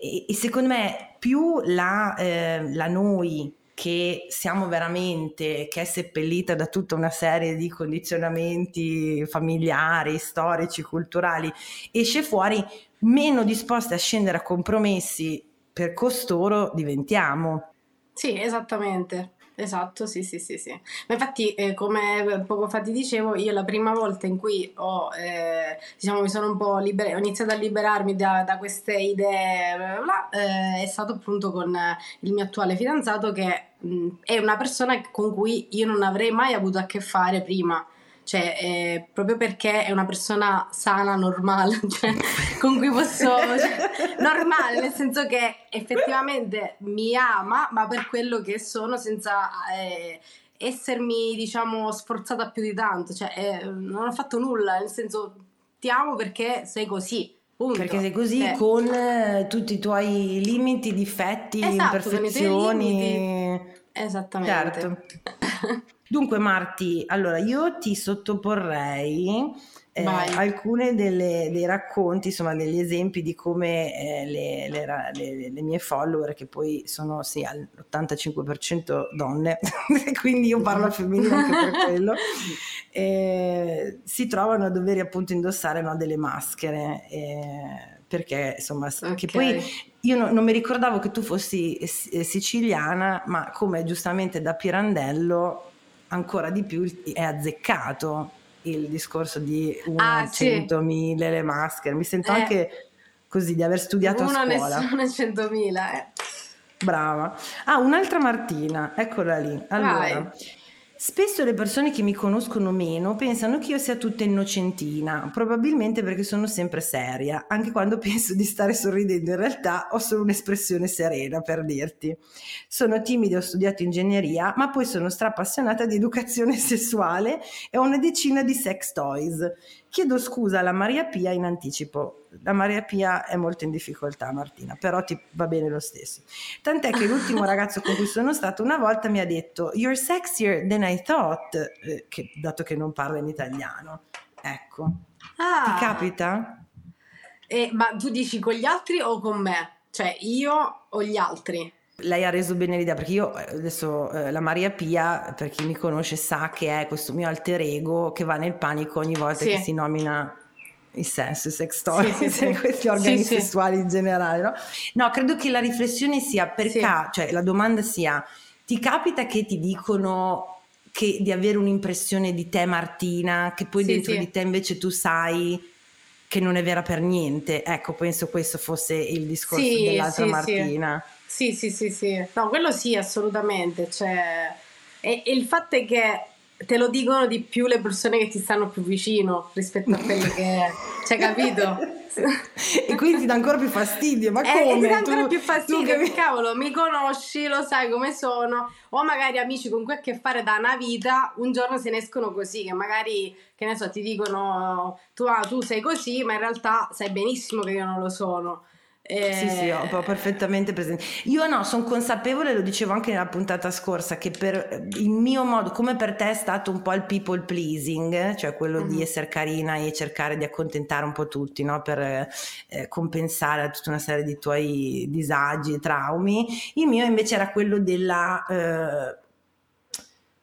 e, e secondo me più la, eh, la noi che siamo veramente, che è seppellita da tutta una serie di condizionamenti familiari, storici, culturali, esce fuori meno disposti a scendere a compromessi per costoro diventiamo. Sì, esattamente. Esatto, sì, sì, sì, sì. Ma infatti, eh, come poco fa ti dicevo, io la prima volta in cui ho, eh, diciamo, mi sono un po' libera- ho iniziato a liberarmi da, da queste idee, bla bla, eh, è stato appunto con il mio attuale fidanzato che mh, è una persona con cui io non avrei mai avuto a che fare prima cioè eh, proprio perché è una persona sana, normale, cioè, con cui posso, cioè, normale, nel senso che effettivamente mi ama, ma per quello che sono senza eh, essermi, diciamo, sforzata più di tanto, cioè eh, non ho fatto nulla, nel senso ti amo perché sei così. Punto. Perché sei così eh. con eh, tutti i tuoi limiti, difetti, esatto, imperfezioni. Esattamente. Certo. Dunque Marti, allora io ti sottoporrei eh, delle, dei racconti, insomma degli esempi di come eh, le, le, le, mie follower, che poi sono sì, all'85% donne, quindi io parlo femminile anche per quello, eh, si trovano a dover appunto indossare no, delle maschere eh, perché insomma okay. che poi io no, non mi ricordavo che tu fossi eh, siciliana ma come giustamente da Pirandello ancora di più è azzeccato il discorso di una, ah, cento, sì. mille, le maschere. Mi sento eh. anche così di aver studiato Uno a scuola. Nessuno, centomila, eh. Brava. Ah, un'altra Martina, eccola lì. Allora, Vai. Spesso le persone che mi conoscono meno pensano che io sia tutta innocentina, probabilmente perché sono sempre seria, anche quando penso di stare sorridendo in realtà ho solo un'espressione serena per dirti. Sono timida, ho studiato ingegneria, ma poi sono strappassionata di educazione sessuale e ho una decina di sex toys. Chiedo scusa alla Maria Pia in anticipo. La Maria Pia è molto in difficoltà, Martina, però ti va bene lo stesso. Tant'è che l'ultimo ragazzo con cui sono stato una volta mi ha detto You're sexier than I thought, eh, che, dato che non parla in italiano. Ecco. Ah. Ti capita? Eh, ma tu dici con gli altri o con me? Cioè io o gli altri? Lei ha reso bene l'idea perché io eh, adesso eh, la Maria Pia, per chi mi conosce, sa che è questo mio alter ego che va nel panico ogni volta sì. che si nomina il sesso, il sex toy, sì, sì, questi organi sessuali in generale. No? no? credo che la riflessione sia perché, cioè la domanda sia, ti capita che ti dicono che, di avere un'impressione di te Martina, che poi dentro di te invece tu sai che non è vera per niente? Ecco, penso questo fosse il discorso dell'altra Martina. Sì, sì, sì, sì. No, quello sì, assolutamente. Cioè, e, e, il fatto è che te lo dicono di più le persone che ti stanno più vicino rispetto a quelle che... Cioè, capito? e quindi ti dà ancora più fastidio. Ma come? Eh, ti dà ancora tu, più fastidio. Che... Cavolo, mi conosci, lo sai come sono. O magari amici con cui a che fare da una vita, un giorno se ne escono così, che magari, che ne so, ti dicono tu, ah, tu sei così, ma in realtà sai benissimo che io non lo sono. Eh... Sì, sì, ho, ho, perfettamente presente. Io no, sono consapevole, lo dicevo anche nella puntata scorsa, che per il mio modo, come per te è stato un po' il people pleasing, cioè quello uh-huh. di essere carina e cercare di accontentare un po' tutti, no? per eh, compensare tutta una serie di tuoi disagi e traumi. Il mio invece era quello della eh,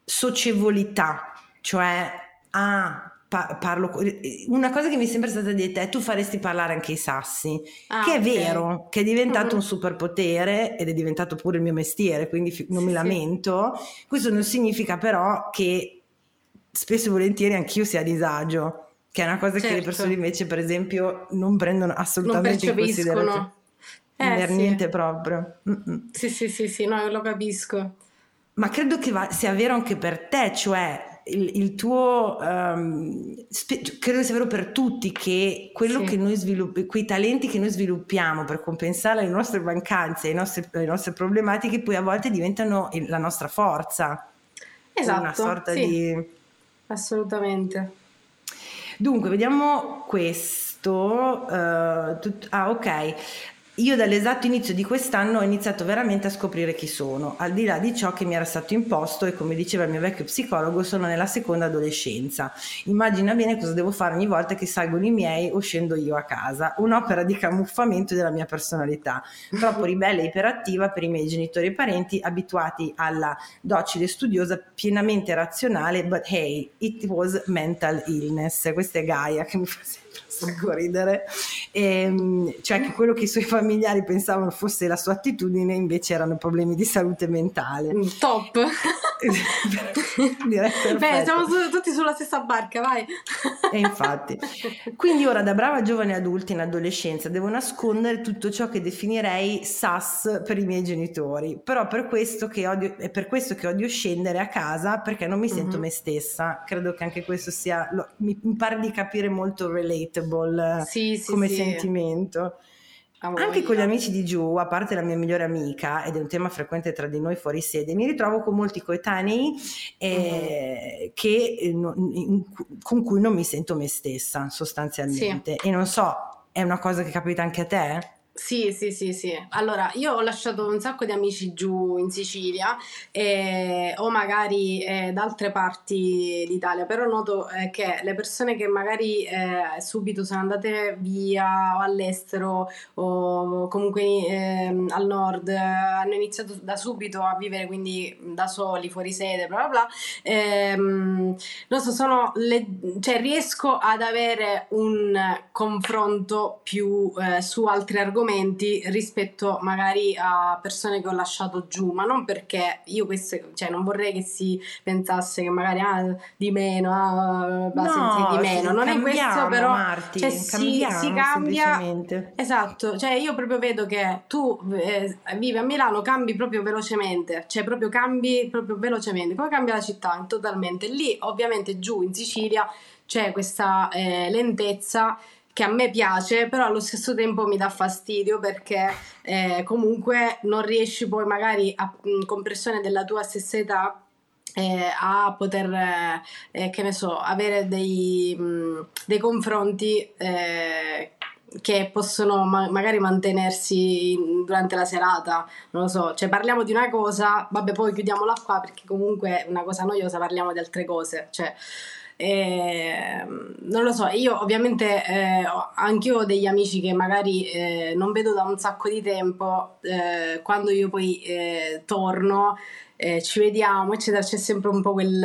socievolità, cioè, ah, parlo, una cosa che mi è sempre stata detta è tu faresti parlare anche i sassi, ah, che è okay. vero, che è diventato mm-hmm. un superpotere ed è diventato pure il mio mestiere, quindi non sì, mi lamento. Sì. Questo non significa però che spesso e volentieri anch'io sia a disagio, che è una cosa certo. che le persone certo. invece per esempio non prendono assolutamente non in considerazione. Eh, per sì. niente proprio. Mm-mm. Sì, sì, sì, sì, no, lo capisco. Ma credo che va- sia vero anche per te, cioè il, il tuo, um, spe- credo sia vero per tutti che quello sì. che noi sviluppiamo, quei talenti che noi sviluppiamo per compensare le nostre mancanze, le nostre, le nostre problematiche, poi a volte diventano la nostra forza. Esatto. Una sorta sì. di... Assolutamente. Dunque, vediamo questo. Uh, tut- ah, ok io dall'esatto inizio di quest'anno ho iniziato veramente a scoprire chi sono, al di là di ciò che mi era stato imposto e come diceva il mio vecchio psicologo sono nella seconda adolescenza. Immagina bene cosa devo fare ogni volta che salgono i miei o scendo io a casa, un'opera di camuffamento della mia personalità, troppo ribelle e iperattiva per i miei genitori e parenti abituati alla docile studiosa pienamente razionale, but hey, it was mental illness. Questa è Gaia che mi fa sempre sacco ridere, e, ehm, cioè che quello che i suoi familiari pensavano fosse la sua attitudine, invece erano problemi di salute mentale. Mm, top! Direi Beh, siamo tutti sulla stessa barca, vai! e infatti. Quindi ora da brava giovane adulta in adolescenza devo nascondere tutto ciò che definirei sas per i miei genitori, però per questo che odio, è per questo che odio scendere a casa perché non mi sento mm-hmm. me stessa. Credo che anche questo sia, lo, mi, mi pare di capire molto relatable sì, come sì. sentimento. Anche con gli amici di giù, a parte la mia migliore amica, ed è un tema frequente tra di noi fuori sede, mi ritrovo con molti coetanei eh, uh-huh. che, eh, con cui non mi sento me stessa sostanzialmente. E non so, è una cosa che capita anche a te? Sì, sì, sì, sì. Allora, io ho lasciato un sacco di amici giù in Sicilia eh, o magari eh, da altre parti d'Italia, però noto eh, che le persone che magari eh, subito sono andate via o all'estero o comunque ehm, al nord hanno iniziato da subito a vivere quindi da soli, fuori sede, bla bla bla, ehm, non so, sono le, cioè riesco ad avere un confronto più eh, su altri argomenti argomenti rispetto magari a persone che ho lasciato giù, ma non perché io queste, cioè non vorrei che si pensasse che magari ah, di meno, ah, no, di meno, non è questo però, Marti, cioè, si, si cambia, esatto, cioè io proprio vedo che tu eh, vivi a Milano, cambi proprio velocemente, cioè proprio cambi proprio velocemente, come cambia la città totalmente, lì ovviamente giù in Sicilia c'è questa eh, lentezza che a me piace, però allo stesso tempo mi dà fastidio perché eh, comunque non riesci poi magari a, con persone della tua stessa età eh, a poter, eh, che ne so, avere dei, mh, dei confronti eh, che possono ma- magari mantenersi durante la serata, non lo so, cioè parliamo di una cosa, vabbè poi chiudiamola qua perché comunque è una cosa noiosa, parliamo di altre cose, cioè eh, non lo so, io ovviamente eh, anche ho degli amici che magari eh, non vedo da un sacco di tempo, eh, quando io poi eh, torno eh, ci vediamo, eccetera, c'è sempre un po' quel,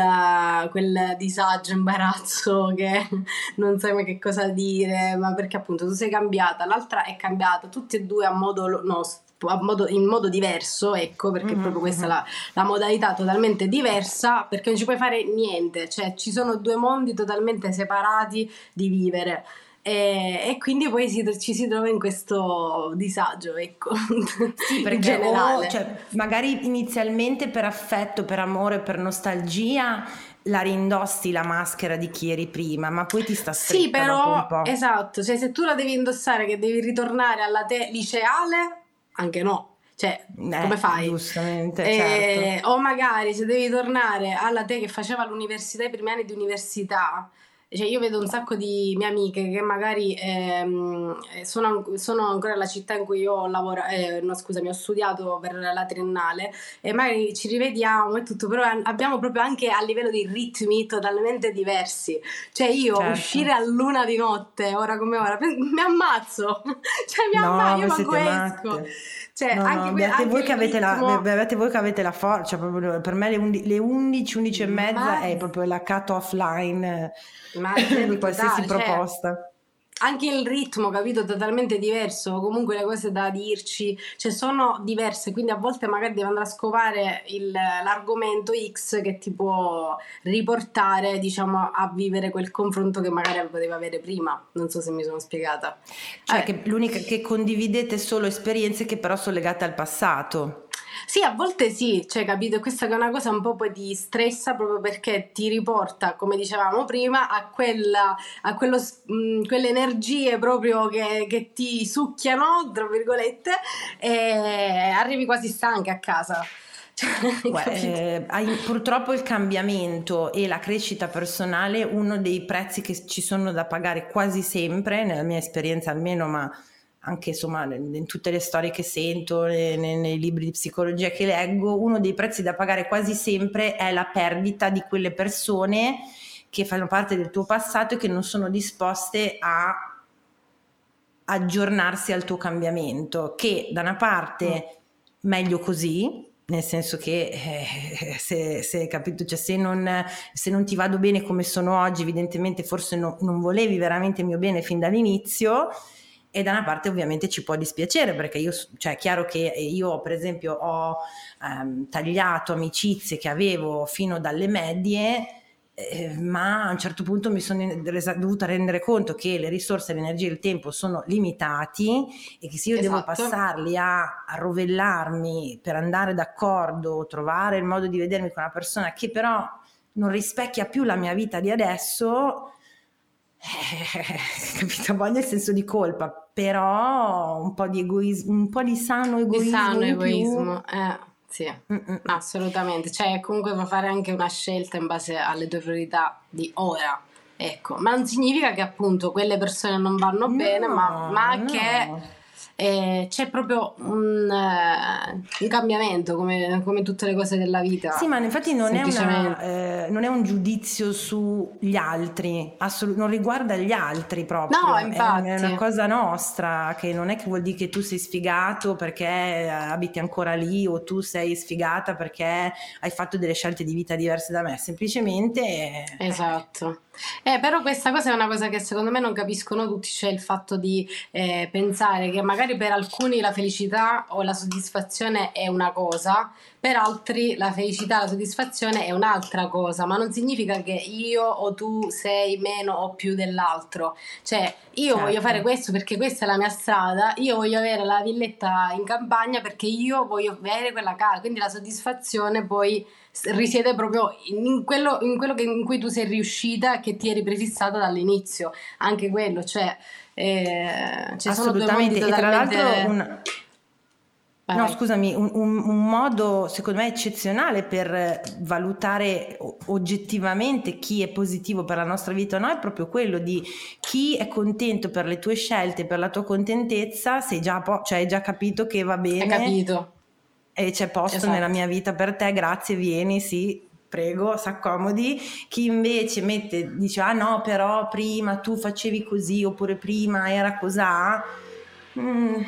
quel disagio, imbarazzo che non sai mai che cosa dire, ma perché appunto tu sei cambiata, l'altra è cambiata, tutti e due a modo nostro modo, in modo diverso, ecco, perché mm-hmm. proprio questa è la, la, modalità totalmente diversa, perché non ci puoi fare niente, cioè ci sono due mondi totalmente separati di vivere. E, e, quindi poi si, ci si trova in questo disagio, ecco. Sì, perché generale. O, cioè, magari inizialmente per affetto, per amore, per nostalgia la rindossi la maschera di chi eri prima, ma poi ti sta stretta Sì, però, esatto, cioè se tu la devi indossare che devi ritornare alla te liceale, anche no. Cioè, eh, come fai? Giustamente. Eh, certo. O magari se devi tornare alla te che faceva l'università, i primi anni di università, cioè io vedo un sacco di mie amiche che magari ehm, sono, sono, ancora nella città in cui io ho lavorato, eh, no scusami, ho studiato per la triennale e magari ci rivediamo e tutto, però abbiamo proprio anche a livello di ritmi totalmente diversi. Cioè io certo. uscire a luna di notte, ora come ora, mi ammazzo, cioè mi no, ammazzo, io manco esco. Cioè, no, anche, no, que- anche voi, che avete ritmo... la, avete voi che avete la forza, cioè per me le, undi- le 11, 11 e mezza Ma... è proprio la cut off line ma di qualsiasi cioè, proposta. Anche il ritmo, capito, totalmente diverso, comunque le cose da dirci, cioè sono diverse, quindi a volte magari devi andare a scovare il, l'argomento X che ti può riportare, diciamo, a vivere quel confronto che magari poteva avere prima. Non so se mi sono spiegata. Cioè, eh. che l'unica che condividete solo esperienze che però sono legate al passato. Sì, a volte sì, cioè, capito? Questa è una cosa un po' poi ti stressa proprio perché ti riporta, come dicevamo prima, a, quella, a quello, mh, quelle energie proprio che, che ti succhiano, tra virgolette, e arrivi quasi stanca a casa. Cioè, eh, purtroppo il cambiamento e la crescita personale, uno dei prezzi che ci sono da pagare quasi sempre, nella mia esperienza almeno, ma anche insomma in tutte le storie che sento, nei, nei, libri di psicologia che leggo, uno dei prezzi da pagare quasi sempre è la perdita di quelle persone che fanno parte del tuo passato e che non sono disposte a aggiornarsi al tuo cambiamento, che da una parte mm. meglio così, nel senso che eh, se, se, capito, cioè se, non, se, non, ti vado bene come sono oggi, evidentemente forse no, non volevi veramente il mio bene fin dall'inizio e da una parte ovviamente ci può dispiacere perché io, cioè è chiaro che io per esempio ho ehm, tagliato amicizie che avevo fino dalle medie eh, ma a un certo punto mi sono dovuta rendere conto che le risorse, l'energia e il tempo sono limitati e che se io esatto. devo passarli a, a, rovellarmi per andare d'accordo, trovare il modo di vedermi con una persona che però non rispecchia più la mia vita di adesso, eh, capito? Voglio il senso di colpa, però un po' di egoismo, un po' di sano egoismo. Di sano egoismo, eh sì, Mm-mm. assolutamente. Cioè, comunque puoi fare anche una scelta in base alle tue priorità di ora. Ecco, ma non significa che appunto quelle persone non vanno no, bene, ma, ma no. che eh, c'è proprio un, uh, un cambiamento come, come, tutte le cose della vita. Sì, ma infatti non, è, una, eh, non è, un giudizio sugli altri, assolut- non riguarda gli altri proprio. No, infatti. È, una cosa nostra, che non è che vuol dire che tu sei sfigato perché abiti ancora lì o tu sei sfigata perché hai fatto delle scelte di vita diverse da me, semplicemente... Esatto. Eh, però questa cosa è una cosa che secondo me non capiscono tutti, cioè il fatto di eh, pensare che magari per alcuni la felicità o la soddisfazione è una cosa, per altri la felicità, la soddisfazione è un'altra cosa, ma non significa che io o tu sei meno o più dell'altro. Cioè, io certo. voglio fare questo perché questa è la mia strada, io voglio avere la villetta in campagna perché io voglio avere quella casa, quindi la soddisfazione poi risiede proprio in quello, in quello che, in cui tu sei riuscita che ti eri prefissata dall'inizio, anche quello, cioè eh, ci sono due modi totalmente... E tra l'altro un... No, scusami, un, un, un, modo secondo me eccezionale per valutare oggettivamente chi è positivo per la nostra vita o no è proprio quello di chi è contento per le tue scelte, per la tua contentezza, sei già, po- cioè hai già capito che va bene. Hai capito e c'è posto esatto. nella mia vita per te, grazie, vieni, sì, prego, s'accomodi. Chi invece mette, dice, ah no, però prima tu facevi così, oppure prima era cos'ha. Mm.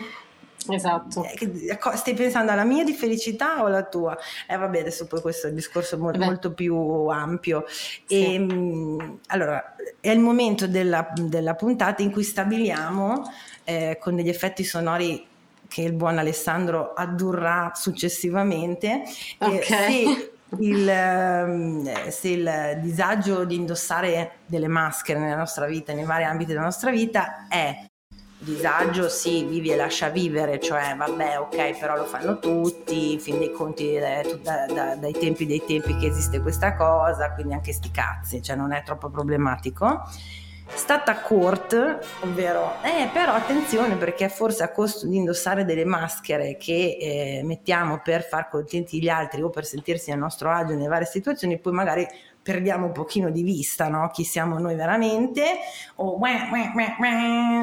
Esatto. Eh, stai pensando alla mia di felicità o alla tua? Eh vabbè, adesso poi questo è un discorso molto, molto più ampio. Sì. E, ehm, allora, è il momento della, della puntata in cui stabiliamo eh, con degli effetti sonori che il buon Alessandro addurrà successivamente. Okay. se, il, ehm, se il disagio di indossare delle maschere nella nostra vita, nei vari ambiti della nostra vita, è disagio sì, vivi e lascia vivere, cioè vabbè ok però lo fanno tutti, in fin dei conti eh, da, da, dai tempi dei tempi che esiste questa cosa, quindi anche sti cazzi, cioè non è troppo problematico stata court, ovvero, eh, però attenzione perché forse a costo di indossare delle maschere che eh, mettiamo per far contenti gli altri o per sentirsi a nostro agio nelle varie situazioni, poi magari perdiamo un pochino di vista no? chi siamo noi veramente, o uè,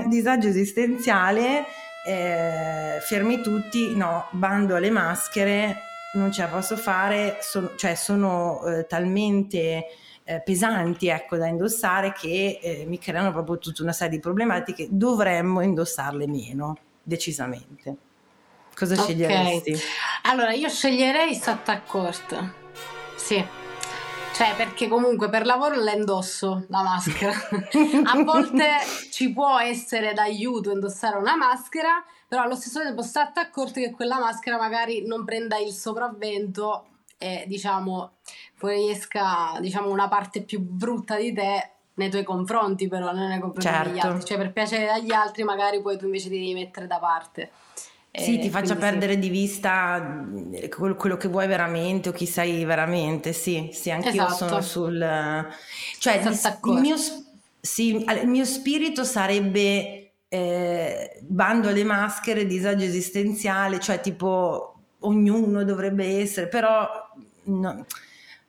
disagio esistenziale, eh, fermi tutti, no, bando alle maschere, non ce la posso fare, sono, cioè sono eh, talmente eh, pesanti ecco, da indossare che eh, mi creano proprio tutta una serie di problematiche, dovremmo indossarle meno, decisamente. Cosa okay. sceglieresti? Allora, io sceglierei Satta Court. Sì. Cioè, perché comunque per lavoro la indosso la maschera. A volte ci può essere d'aiuto indossare una maschera, però allo stesso tempo state accorti che quella maschera magari non prenda il sopravvento e diciamo fuoriesca diciamo una parte più brutta di te nei tuoi confronti però non nei confronti certo. degli altri cioè per piacere agli altri magari poi tu invece ti devi mettere da parte sì, ti faccia perdere sì. di vista quello che vuoi veramente o chi sei veramente. Sì, sì, anch'io esatto. sono sul... Cioè, il, il, mio, sì, il mio spirito sarebbe eh, bando alle maschere, disagio esistenziale, cioè tipo ognuno dovrebbe essere, però no,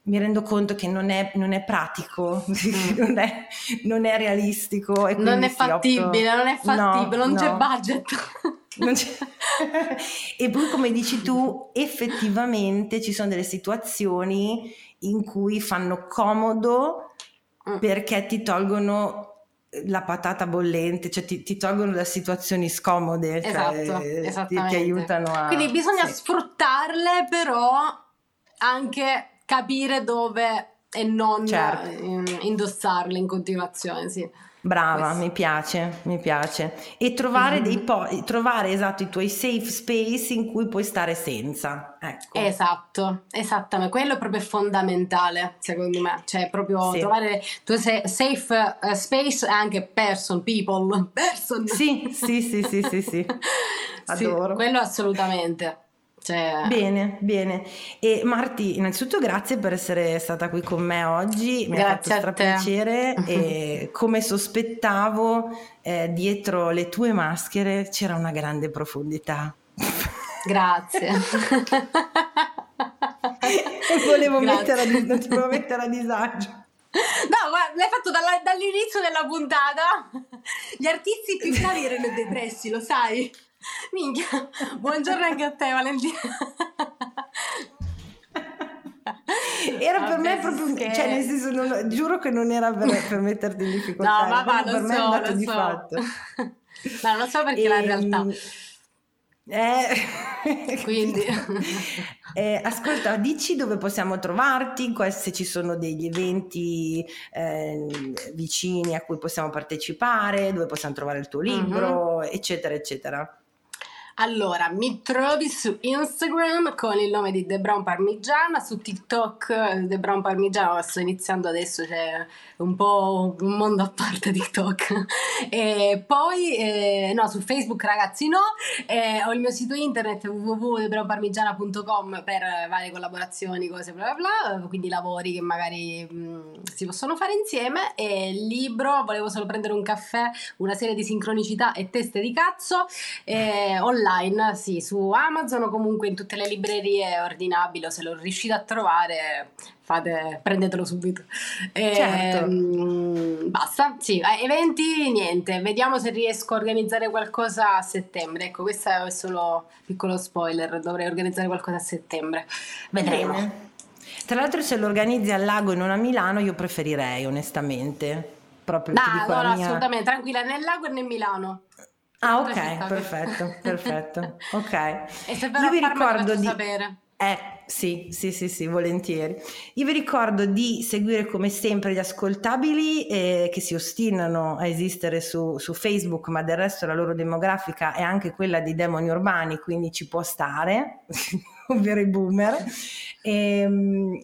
mi rendo conto che non è, non è pratico, mm. non, è, non, è, realistico. Non è fattibile, opto... non è fattibile, no, non no. c'è budget. Non c'è... e poi come dici tu, effettivamente ci sono delle situazioni in cui fanno comodo mm. perché ti tolgono la patata bollente, cioè ti, ti tolgono da situazioni scomode, cioè, esatto, ti, ti, aiutano a... Quindi bisogna sì. sfruttarle però anche capire dove e non certo. indossarle in continuazione, sì. Brava, Questo. mi piace, mi piace. E trovare, mm-hmm. dei po- trovare esatto i tuoi safe space in cui puoi stare senza. Ecco. Esatto, esattamente. Quello è proprio fondamentale, secondo me. Cioè, proprio sì. trovare il tuo safe uh, space e anche person, people, person. Sì, sì, sì, sì, sì, sì. Adoro. Sì, quello assolutamente. Cioè... Bene, bene. E Marti, innanzitutto grazie per essere stata qui con me oggi, mi grazie ha fatto piacere e come sospettavo eh, dietro le tue maschere c'era una grande profondità. Grazie. volevo mettere a, non ti volevo mettere a disagio. No, guarda, l'hai fatto dalla, dall'inizio della puntata. Gli artisti più bravi erano depressi, lo sai? Minchia, buongiorno anche a te Valentina. Era per me proprio, che... cioè nel senso, non, giuro che non era per, per metterti in difficoltà. No, ma va, per me so, è andato di so. fatto. No, non so perché e, la realtà. Eh, Quindi, eh, ascolta, dici dove possiamo trovarti, se ci sono degli eventi eh, vicini a cui possiamo partecipare, dove possiamo trovare il tuo libro, uh-huh. eccetera, eccetera. Allora, mi trovi su Instagram con il nome di The Brown Parmigiana, su TikTok The Brown Parmigiana, sto iniziando adesso, c'è un po' un mondo a parte TikTok. E poi, eh, no, su Facebook ragazzi no, eh, ho il mio sito internet www.thebrownparmigiana.com per varie collaborazioni, cose bla bla bla, quindi lavori che magari mh, mm, si possono fare insieme. E libro, volevo solo prendere un caffè, una serie di sincronicità e teste di cazzo, eh, online online, sì, su Amazon o comunque in tutte le librerie ordinabili o se lo riuscite a trovare fate, prendetelo subito. E, certo. Mh, basta, sì, eventi niente, vediamo se riesco a organizzare qualcosa a settembre. Ecco, questo è solo un piccolo spoiler, dovrei organizzare qualcosa a settembre. Vedremo. Bene. Tra l'altro se lo organizzi al lago e non a Milano io preferirei onestamente. Proprio no, no, mia... assolutamente, tranquilla, né Lago né Milano. Ah, ok, perfetto, perfetto. Ok. E se Io vi ricordo di sapere. Eh, sì, sì, sì, sì, volentieri. Io vi ricordo di seguire come sempre gli ascoltabili eh, che si ostinano a esistere su, su, Facebook, ma del resto la loro demografica è anche quella dei demoni urbani, quindi ci può stare, ovvero i boomer. E, ehm,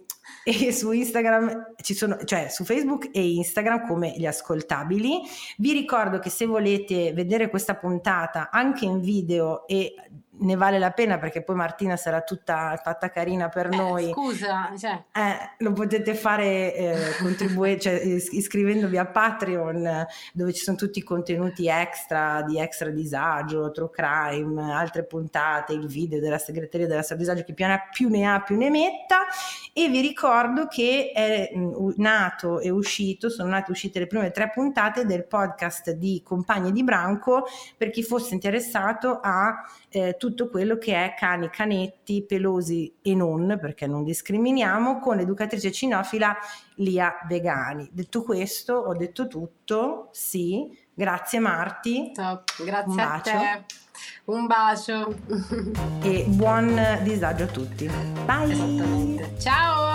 e su Instagram ci sono, cioè su Facebook e Instagram come gli ascoltabili. Vi ricordo che se volete vedere questa puntata anche in video e ne vale la pena perché poi Martina sarà tutta fatta carina per eh, noi. Scusa, cioè. eh, lo potete fare eh, contribu- cioè, iscrivendovi a Patreon dove ci sono tutti i contenuti extra di extra disagio, true crime, altre puntate, il video della segreteria dell'extra disagio che più ne, ha, più ne ha più ne metta e vi ricordo che è nato e uscito, sono nate e uscite le prime tre puntate del podcast di Compagni di Branco per chi fosse interessato a eh, tutto quello che è cani, canetti, pelosi e non, perché non discriminiamo, con l'educatrice cinofila Lia Vegani. Detto questo, ho detto tutto, sì, grazie Marti. Ciao, grazie Un a te. Un bacio. e buon disagio a tutti. Bye. Ciao.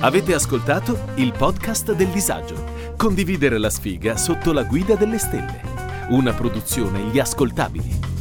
Avete ascoltato il podcast del disagio Condividere la sfiga sotto la guida delle stelle. Una produzione Gli Ascoltabili.